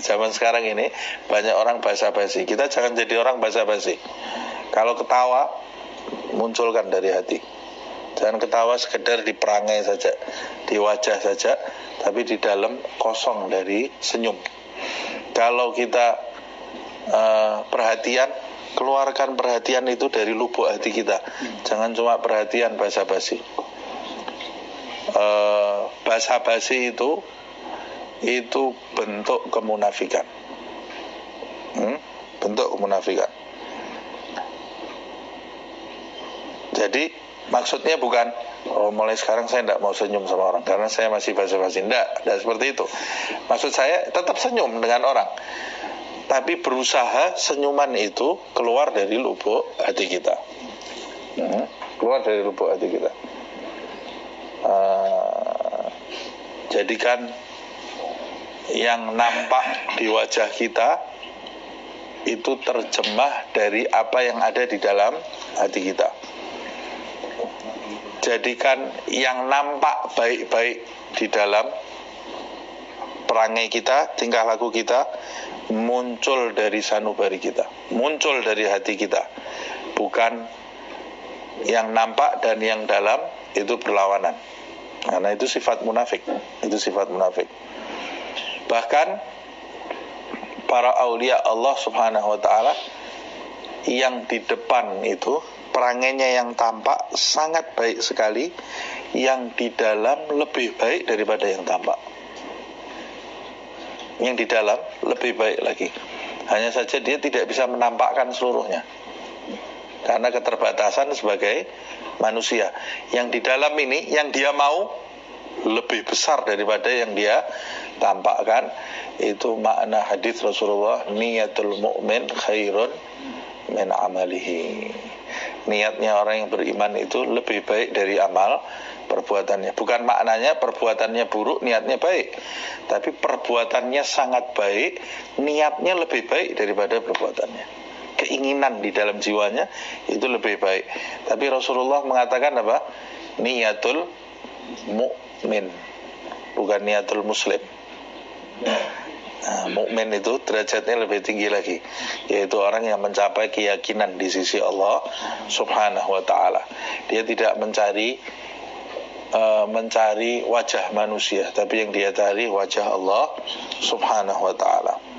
zaman sekarang ini banyak orang basa-basi. Kita jangan jadi orang basa-basi. Kalau ketawa munculkan dari hati. Jangan ketawa sekedar di perangai saja, di wajah saja, tapi di dalam kosong dari senyum. Kalau kita uh, perhatian, keluarkan perhatian itu dari lubuk hati kita. Jangan cuma perhatian basa-basi. Uh, basa-basi itu itu bentuk kemunafikan. Hmm? Bentuk kemunafikan. Jadi maksudnya bukan oh mulai sekarang saya tidak mau senyum sama orang karena saya masih basa-basi. Tidak, tidak seperti itu. Maksud saya tetap senyum dengan orang. Tapi berusaha senyuman itu keluar dari lubuk hati kita. Hmm? Keluar dari lubuk hati kita. Uh, jadikan yang nampak di wajah kita itu terjemah dari apa yang ada di dalam hati kita. Jadikan yang nampak baik-baik di dalam perangai kita, tingkah laku kita muncul dari sanubari kita, muncul dari hati kita. Bukan yang nampak dan yang dalam itu berlawanan. Karena itu sifat munafik, itu sifat munafik. Bahkan para aulia Allah Subhanahu wa taala yang di depan itu perangainya yang tampak sangat baik sekali, yang di dalam lebih baik daripada yang tampak. Yang di dalam lebih baik lagi. Hanya saja dia tidak bisa menampakkan seluruhnya. Karena keterbatasan sebagai manusia. Yang di dalam ini yang dia mau lebih besar daripada yang dia tampakkan itu makna hadis Rasulullah niatul mu'min khairun min amalihi. Niatnya orang yang beriman itu lebih baik dari amal perbuatannya. Bukan maknanya perbuatannya buruk niatnya baik tapi perbuatannya sangat baik niatnya lebih baik daripada perbuatannya. Keinginan di dalam jiwanya itu lebih baik. Tapi Rasulullah mengatakan apa? Niatul mu'min bukan niatul muslim Nah, mukmin itu derajatnya lebih tinggi lagi, yaitu orang yang mencapai keyakinan di sisi Allah Subhanahu wa taala. Dia tidak mencari uh, mencari wajah manusia, tapi yang dia cari wajah Allah Subhanahu wa taala.